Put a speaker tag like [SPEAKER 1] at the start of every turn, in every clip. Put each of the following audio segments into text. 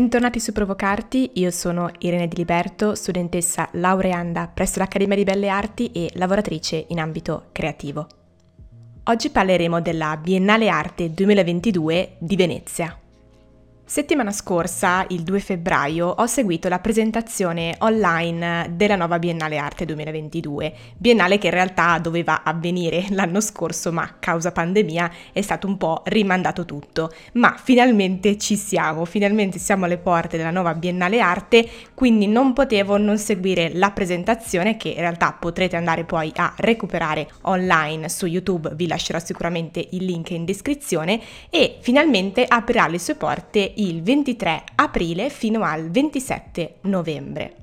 [SPEAKER 1] Bentornati su Provocarti, io sono Irene Di Liberto, studentessa laureanda presso l'Accademia di Belle Arti e lavoratrice in ambito creativo. Oggi parleremo della Biennale Arte 2022 di Venezia. Settimana scorsa, il 2 febbraio, ho seguito la presentazione online della nuova Biennale Arte 2022, biennale che in realtà doveva avvenire l'anno scorso, ma causa pandemia è stato un po' rimandato tutto. Ma finalmente ci siamo, finalmente siamo alle porte della nuova Biennale Arte, quindi non potevo non seguire la presentazione che in realtà potrete andare poi a recuperare online su YouTube, vi lascerò sicuramente il link in descrizione e finalmente aprirà le sue porte il 23 aprile fino al 27 novembre.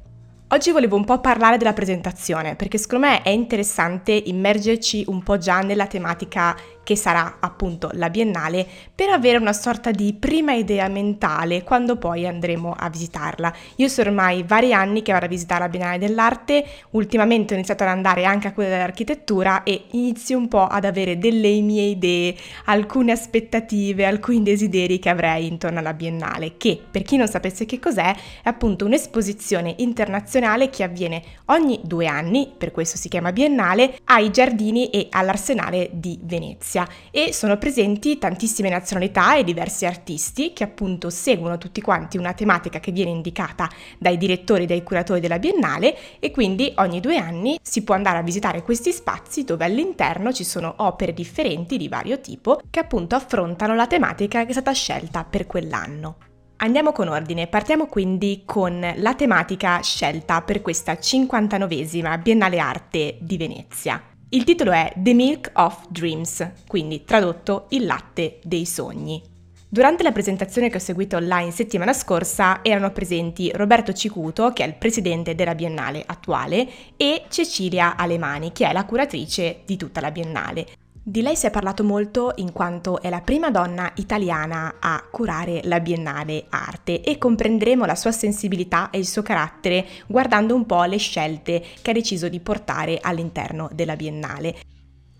[SPEAKER 1] Oggi volevo un po' parlare della presentazione perché secondo me è interessante immergerci un po' già nella tematica che sarà appunto la biennale, per avere una sorta di prima idea mentale quando poi andremo a visitarla. Io sono ormai vari anni che vado a visitare la Biennale dell'Arte, ultimamente ho iniziato ad andare anche a quella dell'architettura e inizio un po' ad avere delle mie idee, alcune aspettative, alcuni desideri che avrei intorno alla Biennale, che per chi non sapesse che cos'è, è appunto un'esposizione internazionale che avviene ogni due anni, per questo si chiama Biennale, ai giardini e all'Arsenale di Venezia. Venezia e sono presenti tantissime nazionalità e diversi artisti che appunto seguono tutti quanti una tematica che viene indicata dai direttori e dai curatori della Biennale e quindi ogni due anni si può andare a visitare questi spazi dove all'interno ci sono opere differenti di vario tipo che appunto affrontano la tematica che è stata scelta per quell'anno. Andiamo con ordine, partiamo quindi con la tematica scelta per questa 59esima Biennale Arte di Venezia. Il titolo è The Milk of Dreams, quindi tradotto Il latte dei sogni. Durante la presentazione che ho seguito online settimana scorsa erano presenti Roberto Cicuto, che è il presidente della Biennale attuale, e Cecilia Alemani, che è la curatrice di tutta la Biennale. Di lei si è parlato molto in quanto è la prima donna italiana a curare la Biennale Arte e comprenderemo la sua sensibilità e il suo carattere guardando un po' le scelte che ha deciso di portare all'interno della Biennale.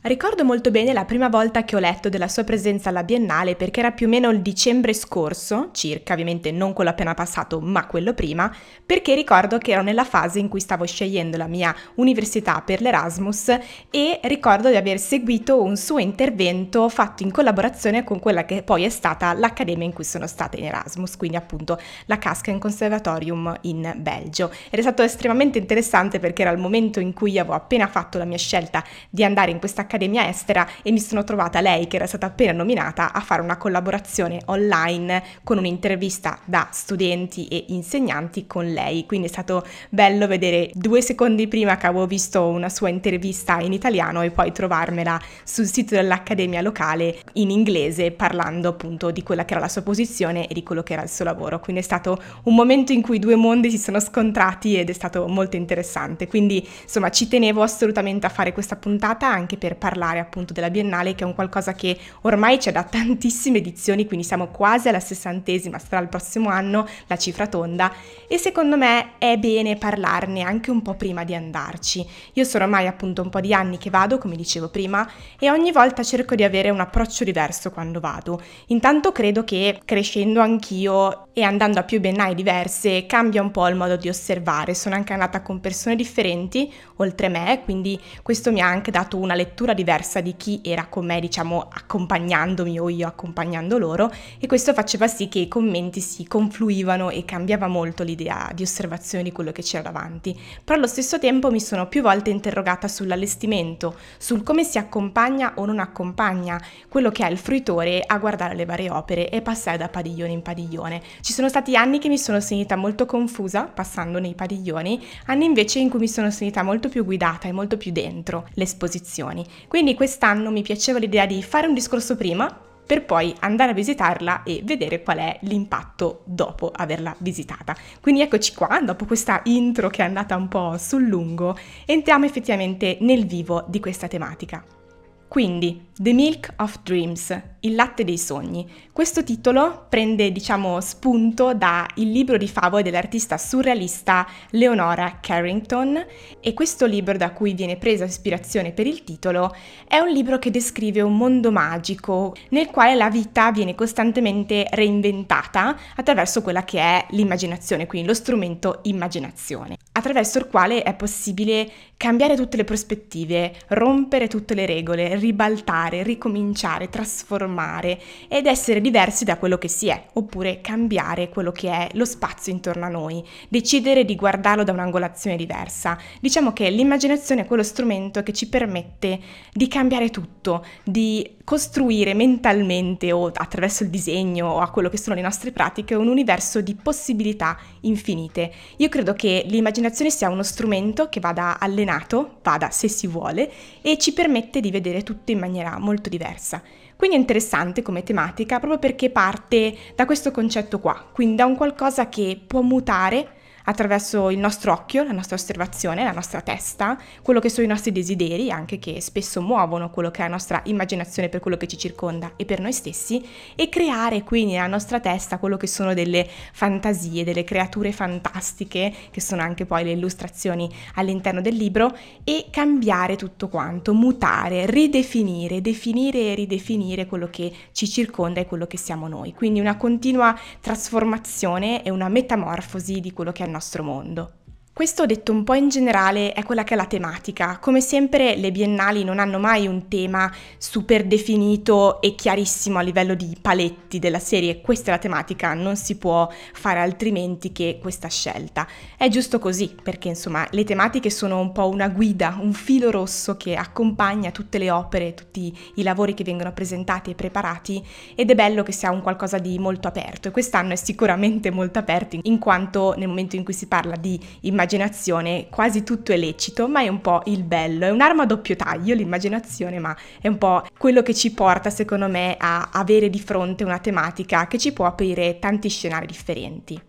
[SPEAKER 1] Ricordo molto bene la prima volta che ho letto della sua presenza alla Biennale perché era più o meno il dicembre scorso, circa, ovviamente non quello appena passato, ma quello prima, perché ricordo che ero nella fase in cui stavo scegliendo la mia università per l'Erasmus e ricordo di aver seguito un suo intervento fatto in collaborazione con quella che poi è stata l'accademia in cui sono stata in Erasmus, quindi appunto la Cascan Conservatorium in Belgio. Ed è stato estremamente interessante perché era il momento in cui avevo appena fatto la mia scelta di andare in questa accademia Accademia Estera e mi sono trovata lei, che era stata appena nominata, a fare una collaborazione online con un'intervista da studenti e insegnanti con lei. Quindi è stato bello vedere due secondi prima che avevo visto una sua intervista in italiano e poi trovarmela sul sito dell'Accademia locale in inglese parlando appunto di quella che era la sua posizione e di quello che era il suo lavoro. Quindi è stato un momento in cui due mondi si sono scontrati ed è stato molto interessante. Quindi insomma ci tenevo assolutamente a fare questa puntata anche per parlare appunto della Biennale, che è un qualcosa che ormai c'è da tantissime edizioni, quindi siamo quasi alla sessantesima, sarà il prossimo anno la cifra tonda, e secondo me è bene parlarne anche un po' prima di andarci. Io sono ormai appunto un po' di anni che vado, come dicevo prima, e ogni volta cerco di avere un approccio diverso quando vado. Intanto credo che crescendo anch'io e andando a più biennali diverse cambia un po' il modo di osservare. Sono anche andata con persone differenti oltre me, quindi questo mi ha anche dato una lettura lettura diversa di chi era con me, diciamo, accompagnandomi o io accompagnando loro e questo faceva sì che i commenti si confluivano e cambiava molto l'idea di osservazione di quello che c'era davanti. Però allo stesso tempo mi sono più volte interrogata sull'allestimento, sul come si accompagna o non accompagna quello che è il fruitore a guardare le varie opere e passare da padiglione in padiglione. Ci sono stati anni che mi sono sentita molto confusa passando nei padiglioni, anni invece in cui mi sono sentita molto più guidata e molto più dentro le esposizioni. Quindi quest'anno mi piaceva l'idea di fare un discorso prima per poi andare a visitarla e vedere qual è l'impatto dopo averla visitata. Quindi eccoci qua, dopo questa intro che è andata un po' sul lungo, entriamo effettivamente nel vivo di questa tematica. Quindi, The Milk of Dreams, Il latte dei sogni. Questo titolo prende, diciamo, spunto dal libro di favole dell'artista surrealista Leonora Carrington e questo libro da cui viene presa ispirazione per il titolo è un libro che descrive un mondo magico nel quale la vita viene costantemente reinventata attraverso quella che è l'immaginazione, quindi lo strumento immaginazione, attraverso il quale è possibile cambiare tutte le prospettive, rompere tutte le regole, ribaltare, ricominciare, trasformare ed essere diversi da quello che si è, oppure cambiare quello che è lo spazio intorno a noi, decidere di guardarlo da un'angolazione diversa. Diciamo che l'immaginazione è quello strumento che ci permette di cambiare tutto, di costruire mentalmente o attraverso il disegno o a quello che sono le nostre pratiche un universo di possibilità infinite. Io credo che l'immaginazione sia uno strumento che vada allenato, vada se si vuole, e ci permette di vedere tutto in maniera molto diversa. Quindi è interessante come tematica proprio perché parte da questo concetto qua, quindi da un qualcosa che può mutare attraverso il nostro occhio, la nostra osservazione, la nostra testa, quello che sono i nostri desideri, anche che spesso muovono quello che è la nostra immaginazione per quello che ci circonda e per noi stessi, e creare quindi nella nostra testa quello che sono delle fantasie, delle creature fantastiche, che sono anche poi le illustrazioni all'interno del libro, e cambiare tutto quanto, mutare, ridefinire, definire e ridefinire quello che ci circonda e quello che siamo noi. Quindi una continua trasformazione e una metamorfosi di quello che è il nostro mondo. Questo detto un po' in generale è quella che è la tematica. Come sempre le biennali non hanno mai un tema super definito e chiarissimo a livello di paletti della serie, questa è la tematica, non si può fare altrimenti che questa scelta. È giusto così, perché insomma le tematiche sono un po' una guida, un filo rosso che accompagna tutte le opere, tutti i lavori che vengono presentati e preparati ed è bello che sia un qualcosa di molto aperto e quest'anno è sicuramente molto aperto in quanto nel momento in cui si parla di immaginazione l'immaginazione quasi tutto è lecito, ma è un po' il bello, è un'arma a doppio taglio l'immaginazione, ma è un po' quello che ci porta secondo me a avere di fronte una tematica che ci può aprire tanti scenari differenti.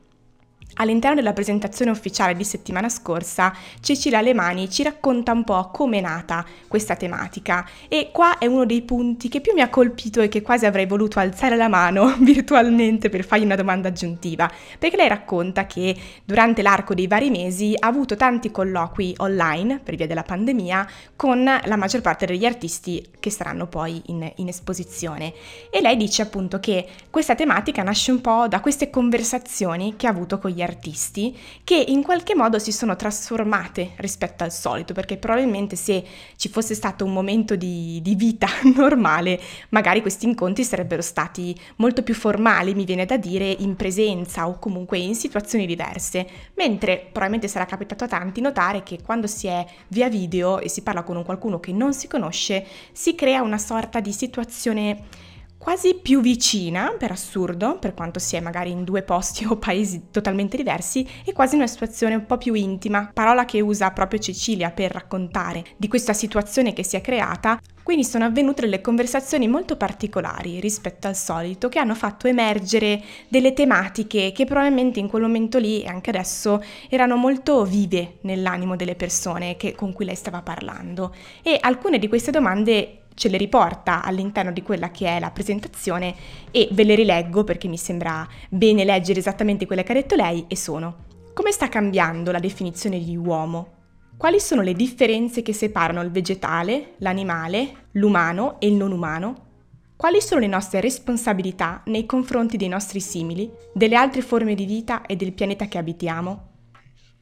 [SPEAKER 1] All'interno della presentazione ufficiale di settimana scorsa, Cecilia Alemani ci racconta un po' come è nata questa tematica. E qua è uno dei punti che più mi ha colpito e che quasi avrei voluto alzare la mano virtualmente per fargli una domanda aggiuntiva, perché lei racconta che durante l'arco dei vari mesi ha avuto tanti colloqui online per via della pandemia con la maggior parte degli artisti che saranno poi in, in esposizione. E lei dice appunto che questa tematica nasce un po' da queste conversazioni che ha avuto con gli artisti artisti che in qualche modo si sono trasformate rispetto al solito, perché probabilmente se ci fosse stato un momento di, di vita normale, magari questi incontri sarebbero stati molto più formali, mi viene da dire, in presenza o comunque in situazioni diverse, mentre probabilmente sarà capitato a tanti notare che quando si è via video e si parla con un qualcuno che non si conosce, si crea una sorta di situazione quasi più vicina, per assurdo, per quanto si è magari in due posti o paesi totalmente diversi, e quasi una situazione un po' più intima, parola che usa proprio Cecilia per raccontare di questa situazione che si è creata. Quindi sono avvenute delle conversazioni molto particolari rispetto al solito che hanno fatto emergere delle tematiche che probabilmente in quel momento lì e anche adesso erano molto vive nell'animo delle persone che, con cui lei stava parlando. E alcune di queste domande ce le riporta all'interno di quella che è la presentazione e ve le rileggo perché mi sembra bene leggere esattamente quelle che ha detto lei e sono come sta cambiando la definizione di uomo? Quali sono le differenze che separano il vegetale, l'animale, l'umano e il non umano? Quali sono le nostre responsabilità nei confronti dei nostri simili, delle altre forme di vita e del pianeta che abitiamo?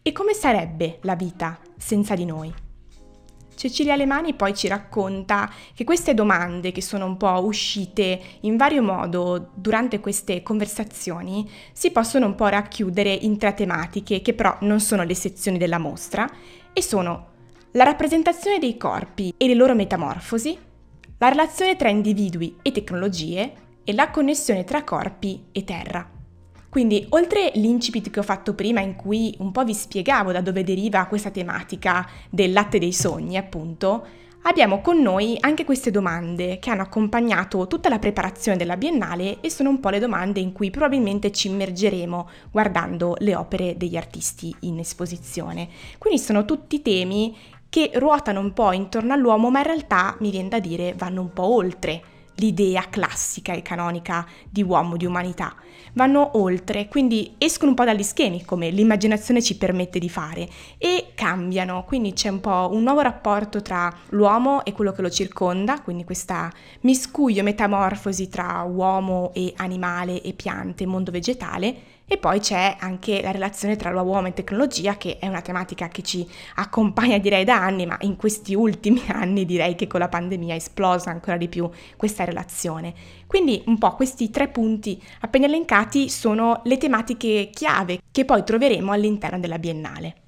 [SPEAKER 1] E come sarebbe la vita senza di noi? Cecilia Alemani poi ci racconta che queste domande che sono un po' uscite in vario modo durante queste conversazioni si possono un po' racchiudere in tre tematiche che però non sono le sezioni della mostra e sono la rappresentazione dei corpi e le loro metamorfosi, la relazione tra individui e tecnologie e la connessione tra corpi e terra. Quindi, oltre l'incipit che ho fatto prima in cui un po' vi spiegavo da dove deriva questa tematica del latte dei sogni, appunto, abbiamo con noi anche queste domande che hanno accompagnato tutta la preparazione della Biennale e sono un po' le domande in cui probabilmente ci immergeremo guardando le opere degli artisti in esposizione. Quindi sono tutti temi che ruotano un po' intorno all'uomo, ma in realtà mi viene da dire vanno un po' oltre l'idea classica e canonica di uomo, di umanità. Vanno oltre, quindi escono un po' dagli schemi, come l'immaginazione ci permette di fare, e cambiano, quindi c'è un po' un nuovo rapporto tra l'uomo e quello che lo circonda, quindi questa miscuglio, metamorfosi tra uomo e animale e piante, mondo vegetale, e poi c'è anche la relazione tra l'uomo e tecnologia, che è una tematica che ci accompagna direi da anni, ma in questi ultimi anni direi che con la pandemia è esplosa ancora di più questa relazione. Quindi un po' questi tre punti appena elencati sono le tematiche chiave che poi troveremo all'interno della Biennale.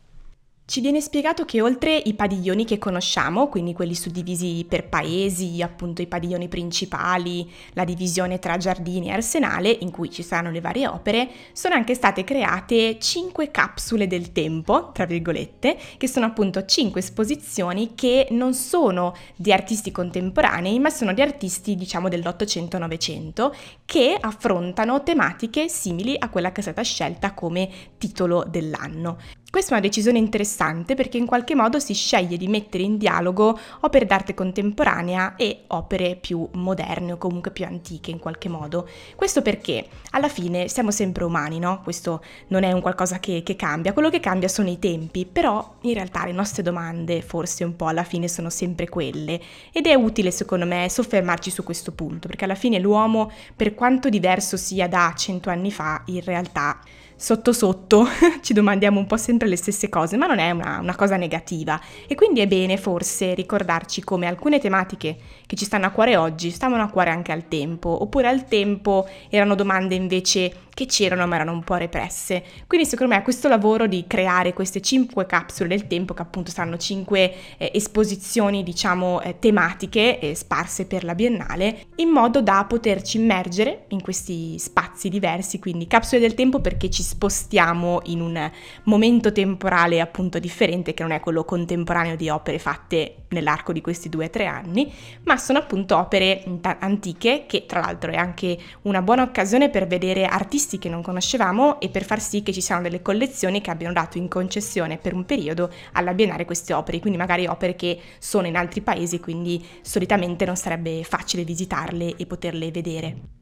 [SPEAKER 1] Ci viene spiegato che oltre i padiglioni che conosciamo, quindi quelli suddivisi per paesi, appunto i padiglioni principali, la divisione tra giardini e arsenale, in cui ci saranno le varie opere, sono anche state create cinque capsule del tempo, tra virgolette, che sono appunto cinque esposizioni che non sono di artisti contemporanei, ma sono di artisti, diciamo, dell'Ottocento-Novecento, che affrontano tematiche simili a quella che è stata scelta come titolo dell'anno. Questa è una decisione interessante perché in qualche modo si sceglie di mettere in dialogo opere d'arte contemporanea e opere più moderne o comunque più antiche in qualche modo. Questo perché alla fine siamo sempre umani, no? Questo non è un qualcosa che, che cambia, quello che cambia sono i tempi, però in realtà le nostre domande forse un po' alla fine sono sempre quelle ed è utile secondo me soffermarci su questo punto perché alla fine l'uomo per quanto diverso sia da cento anni fa in realtà sotto sotto ci domandiamo un po' sempre le stesse cose, ma non è una, una, cosa negativa. E quindi è bene forse ricordarci come alcune tematiche che ci stanno a cuore oggi stavano a cuore anche al tempo, oppure al tempo erano domande invece che c'erano ma erano un po' represse. Quindi secondo me questo lavoro di creare queste cinque capsule del tempo, che appunto saranno cinque eh, esposizioni diciamo eh, tematiche eh, sparse per la Biennale, in modo da poterci immergere in questi spazi diversi, quindi capsule del tempo perché ci spostiamo in un momento temporale appunto differente che non è quello contemporaneo di opere fatte nell'arco di questi due o tre anni, ma sono appunto opere antiche che tra l'altro è anche una buona occasione per vedere artisti artisti che non conoscevamo e per far sì che ci siano delle collezioni che abbiano dato in concessione per un periodo alla Biennale queste opere, quindi magari opere che sono in altri paesi, quindi solitamente non sarebbe facile visitarle e poterle vedere.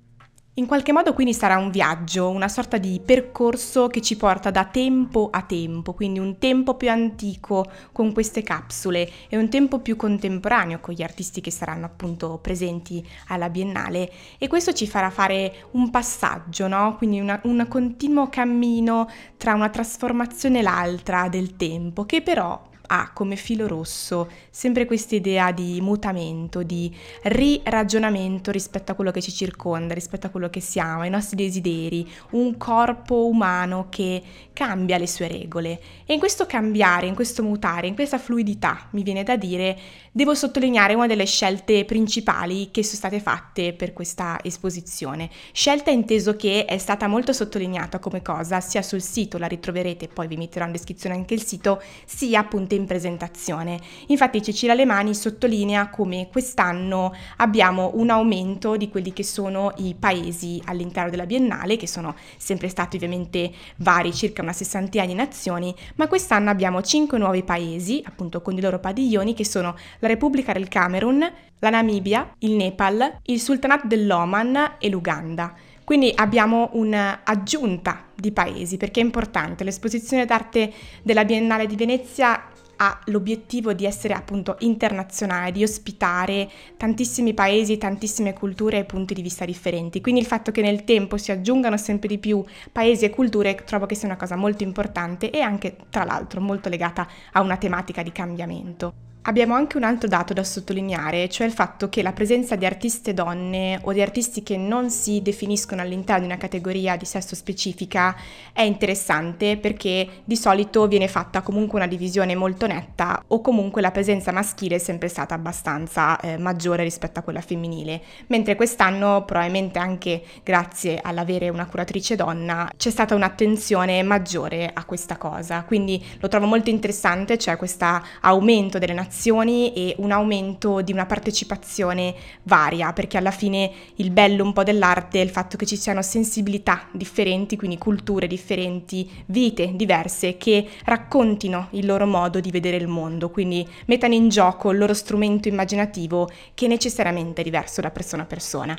[SPEAKER 1] In qualche modo quindi sarà un viaggio, una sorta di percorso che ci porta da tempo a tempo, quindi un tempo più antico con queste capsule e un tempo più contemporaneo con gli artisti che saranno appunto presenti alla Biennale e questo ci farà fare un passaggio, no? quindi una, un continuo cammino tra una trasformazione e l'altra del tempo che però ha come filo rosso sempre questa idea di mutamento, di riragionamento rispetto a quello che ci circonda, rispetto a quello che siamo, ai nostri desideri, un corpo umano che cambia le sue regole. E in questo cambiare, in questo mutare, in questa fluidità, mi viene da dire, devo sottolineare una delle scelte principali che sono state fatte per questa esposizione. Scelta inteso che è stata molto sottolineata come cosa sia sul sito, la ritroverete, poi vi metterò in descrizione anche il sito, sia appunto in presentazione. Infatti Cecilia Lemani sottolinea come quest'anno abbiamo un aumento di quelli che sono i paesi all'interno della Biennale, che sono sempre stati ovviamente vari, circa una sessantina di nazioni, ma quest'anno abbiamo cinque nuovi paesi, appunto con i loro padiglioni, che sono la Repubblica del Camerun, la Namibia, il Nepal, il Sultanato dell'Oman e l'Uganda. Quindi abbiamo un'aggiunta di paesi perché è importante. L'esposizione d'arte della Biennale di Venezia ha l'obiettivo di essere appunto internazionale, di ospitare tantissimi paesi, tantissime culture e punti di vista differenti. Quindi il fatto che nel tempo si aggiungano sempre di più paesi e culture trovo che sia una cosa molto importante e anche tra l'altro molto legata a una tematica di cambiamento. Abbiamo anche un altro dato da sottolineare, cioè il fatto che la presenza di artiste donne o di artisti che non si definiscono all'interno di una categoria di sesso specifica è interessante perché di solito viene fatta comunque una divisione molto netta o comunque la presenza maschile è sempre stata abbastanza eh, maggiore rispetto a quella femminile, mentre quest'anno probabilmente anche grazie all'avere una curatrice donna c'è stata un'attenzione maggiore a questa cosa, quindi lo trovo molto interessante, cioè questo aumento delle nazioni informazioni e un aumento di una partecipazione varia, perché alla fine il bello un po' dell'arte è il fatto che ci siano sensibilità differenti, quindi culture differenti, vite diverse che raccontino il loro modo di vedere il mondo, quindi mettano in gioco il loro strumento immaginativo che necessariamente è diverso da persona a persona.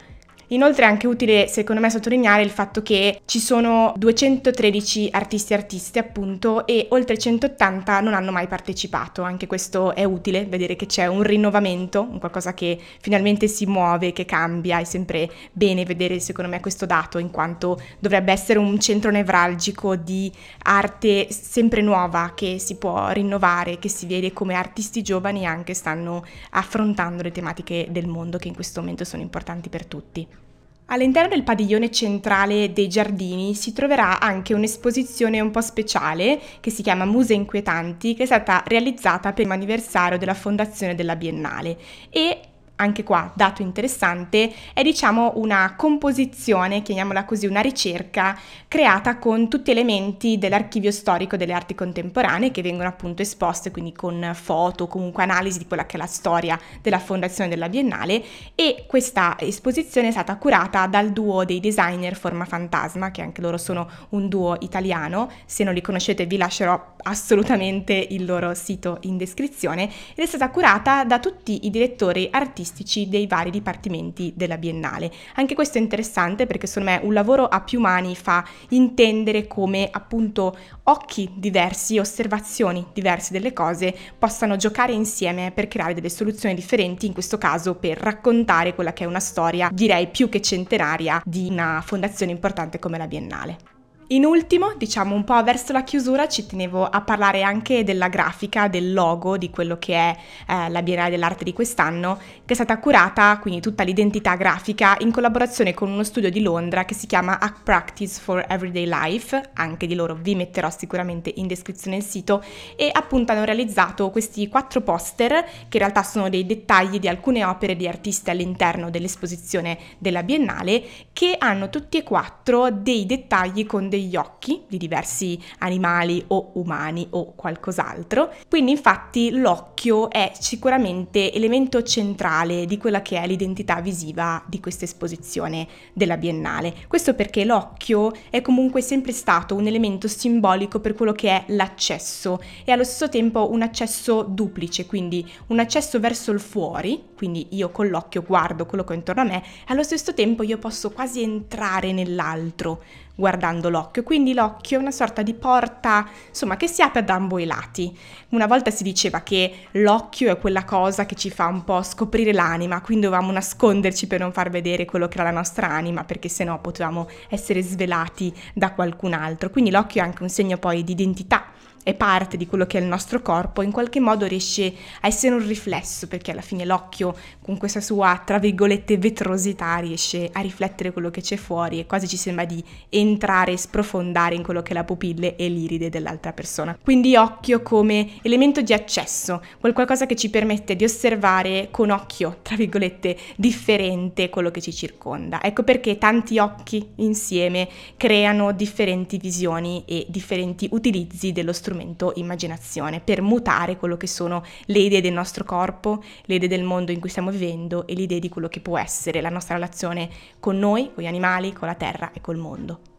[SPEAKER 1] Inoltre è anche utile secondo me sottolineare il fatto che ci sono 213 artisti artiste appunto e oltre 180 non hanno mai partecipato, anche questo è utile vedere che c'è un rinnovamento, un qualcosa che finalmente si muove, che cambia, è sempre bene vedere secondo me questo dato in quanto dovrebbe essere un centro nevralgico di arte sempre nuova che si può rinnovare, che si vede come artisti giovani anche stanno affrontando le tematiche del mondo che in questo momento sono importanti per tutti. All'interno del padiglione centrale dei giardini si troverà anche un'esposizione un po' speciale che si chiama Muse Inquietanti, che è stata realizzata per l'anniversario della fondazione della Biennale. E anche qua, dato interessante, è diciamo una composizione, chiamiamola così, una ricerca creata con tutti elementi dell'archivio storico delle arti contemporanee che vengono appunto esposte, quindi con foto, comunque analisi di quella che è la storia della fondazione della Biennale. E questa esposizione è stata curata dal duo dei designer Forma Fantasma, che anche loro sono un duo italiano, se non li conoscete vi lascerò assolutamente il loro sito in descrizione. Ed è stata curata da tutti i direttori artistici artistici dei vari dipartimenti della Biennale. Anche questo è interessante perché secondo me un lavoro a più mani fa intendere come appunto occhi diversi, osservazioni diverse delle cose possano giocare insieme per creare delle soluzioni differenti, in questo caso per raccontare quella che è una storia direi più che centenaria di una fondazione importante come la Biennale. In ultimo, diciamo un po' verso la chiusura, ci tenevo a parlare anche della grafica, del logo di quello che è eh, la Biennale dell'Arte di quest'anno, che è stata curata, quindi tutta l'identità grafica, in collaborazione con uno studio di Londra che si chiama Act Practice for Everyday Life, anche di loro vi metterò sicuramente in descrizione il sito, e appunto hanno realizzato questi quattro poster, che in realtà sono dei dettagli di alcune opere di artisti all'interno dell'esposizione della Biennale, che hanno tutti e quattro dei dettagli con dei degli occhi di diversi animali o umani o qualcos'altro. Quindi infatti l'occhio è sicuramente elemento centrale di quella che è l'identità visiva di questa esposizione della Biennale. Questo perché l'occhio è comunque sempre stato un elemento simbolico per quello che è l'accesso e allo stesso tempo un accesso duplice, quindi un accesso verso il fuori, quindi io con l'occhio guardo quello che ho intorno a me, e allo stesso tempo io posso quasi entrare nell'altro guardando l'occhio, quindi l'occhio è una sorta di porta, insomma, che si apre da ambo i lati. Una volta si diceva che l'occhio è quella cosa che ci fa un po' scoprire l'anima, quindi dovevamo nasconderci per non far vedere quello che era la nostra anima, perché sennò potevamo essere svelati da qualcun altro. Quindi l'occhio è anche un segno poi di identità è parte di quello che è il nostro corpo, in qualche modo riesce a essere un riflesso, perché alla fine l'occhio con questa sua, tra virgolette, vetrosità riesce a riflettere quello che c'è fuori e quasi ci sembra di entrare e sprofondare in quello che è la pupille e l'iride dell'altra persona. Quindi occhio come elemento di accesso, qualcosa che ci permette di osservare con occhio, tra virgolette, differente quello che ci circonda. Ecco perché tanti occhi insieme creano differenti visioni e differenti utilizzi dello strumento strumento immaginazione per mutare quello che sono le idee del nostro corpo, le idee del mondo in cui stiamo vivendo e le idee di quello che può essere la nostra relazione con noi, con gli animali, con la terra e col mondo.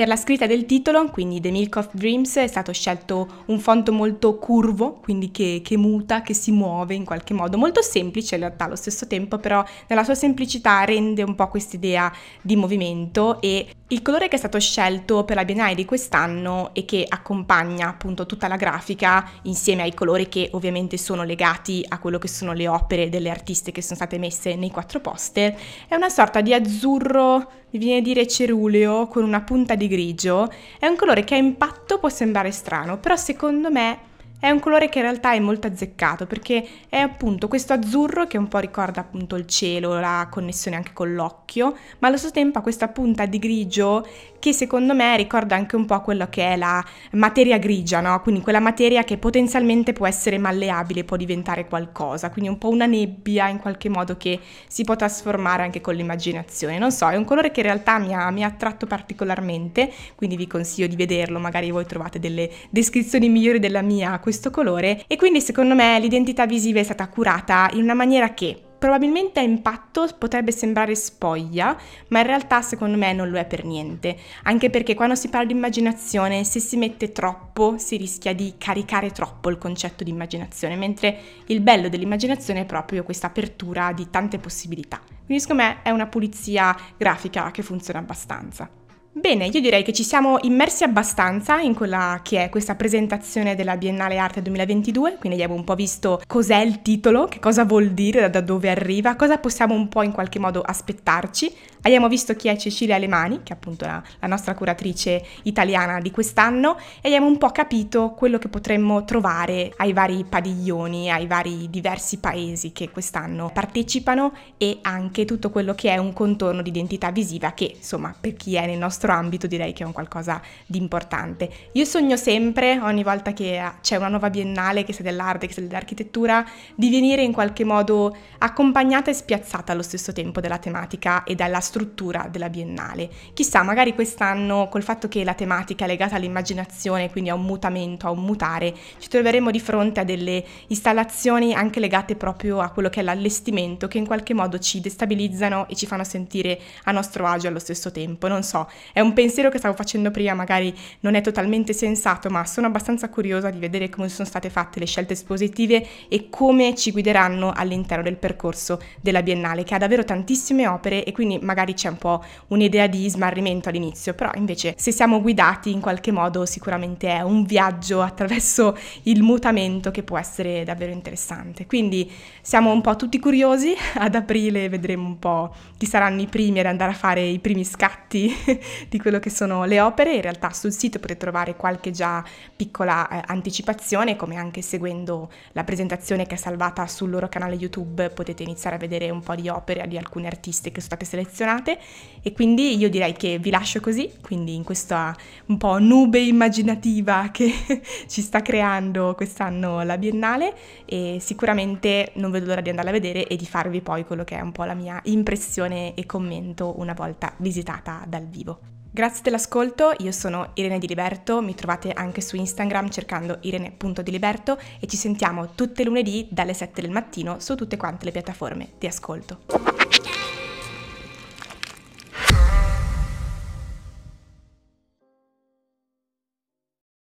[SPEAKER 1] Per la scritta del titolo, quindi The Milk of Dreams, è stato scelto un font molto curvo, quindi che, che, muta, che si muove in qualche modo, molto semplice in realtà allo stesso tempo, però nella sua semplicità rende un po' quest'idea di movimento e il colore che è stato scelto per la Biennale di quest'anno e che accompagna appunto tutta la grafica, insieme ai colori che ovviamente sono legati a quello che sono le opere delle artiste che sono state messe nei quattro poster, è una sorta di azzurro, mi viene a dire ceruleo, con una punta di grigio. È un colore che a impatto può sembrare strano, però secondo me è un colore che in realtà è molto azzeccato perché è appunto questo azzurro che un po' ricorda appunto il cielo, la connessione anche con l'occhio, ma allo stesso tempo ha questa punta di grigio che secondo me ricorda anche un po' quello che è la materia grigia, no? Quindi quella materia che potenzialmente può essere malleabile, può diventare qualcosa, quindi un po' una nebbia in qualche modo che si può trasformare anche con l'immaginazione. Non so, è un colore che in realtà mi ha, mi ha attratto particolarmente, quindi vi consiglio di vederlo, magari voi trovate delle descrizioni migliori della mia questo colore e quindi secondo me l'identità visiva è stata curata in una maniera che probabilmente a impatto potrebbe sembrare spoglia, ma in realtà secondo me non lo è per niente, anche perché quando si parla di immaginazione, se si mette troppo, si rischia di caricare troppo il concetto di immaginazione, mentre il bello dell'immaginazione è proprio questa apertura di tante possibilità. Quindi secondo me è una pulizia grafica che funziona abbastanza. Bene, io direi che ci siamo immersi abbastanza in quella che è questa presentazione della Biennale Arte 2022, quindi abbiamo un po' visto cos'è il titolo, che cosa vuol dire, da dove arriva, cosa possiamo un po' in qualche modo aspettarci. Abbiamo visto chi è Cecilia Alemani, che è appunto la, la nostra curatrice italiana di quest'anno, e abbiamo un po' capito quello che potremmo trovare ai vari padiglioni, ai vari diversi paesi che quest'anno partecipano e anche tutto quello che è un contorno di identità visiva che, insomma, per chi è nel nostro nostro ambito direi che è un qualcosa di importante. Io sogno sempre, ogni volta che c'è una nuova biennale, che sia dell'arte, che sia dell'architettura, di venire in qualche modo accompagnata e spiazzata allo stesso tempo dalla tematica e dalla struttura della biennale. Chissà, magari quest'anno col fatto che la tematica è legata all'immaginazione, quindi a un mutamento, a un mutare, ci troveremo di fronte a delle installazioni anche legate proprio a quello che è l'allestimento, che in qualche modo ci destabilizzano e ci fanno sentire a nostro agio allo stesso tempo. Non so, è un pensiero che stavo facendo prima, magari non è totalmente sensato, ma sono abbastanza curiosa di vedere come sono state fatte le scelte espositive e come ci guideranno all'interno del percorso della Biennale, che ha davvero tantissime opere e quindi magari c'è un po' un'idea di smarrimento all'inizio, però invece se siamo guidati in qualche modo sicuramente è un viaggio attraverso il mutamento che può essere davvero interessante. Quindi siamo un po' tutti curiosi, ad aprile vedremo un po' chi saranno i primi ad andare a fare i primi scatti di quello che sono le opere. In realtà sul sito potete trovare qualche già piccola eh, anticipazione, come anche seguendo la presentazione che è salvata sul loro canale YouTube potete iniziare a vedere un po' di opere di alcune artiste che sono state selezionate e quindi io direi che vi lascio così, quindi in questa un po' nube immaginativa che ci sta creando quest'anno la Biennale e sicuramente non vedo l'ora di andarla a vedere e di farvi poi quello che è un po' la mia impressione e commento una volta visitata dal vivo. Grazie dell'ascolto, io sono Irene Di Liberto, mi trovate anche su Instagram cercando irene.diliberto e ci sentiamo tutte lunedì dalle 7 del mattino su tutte quante le piattaforme di ascolto.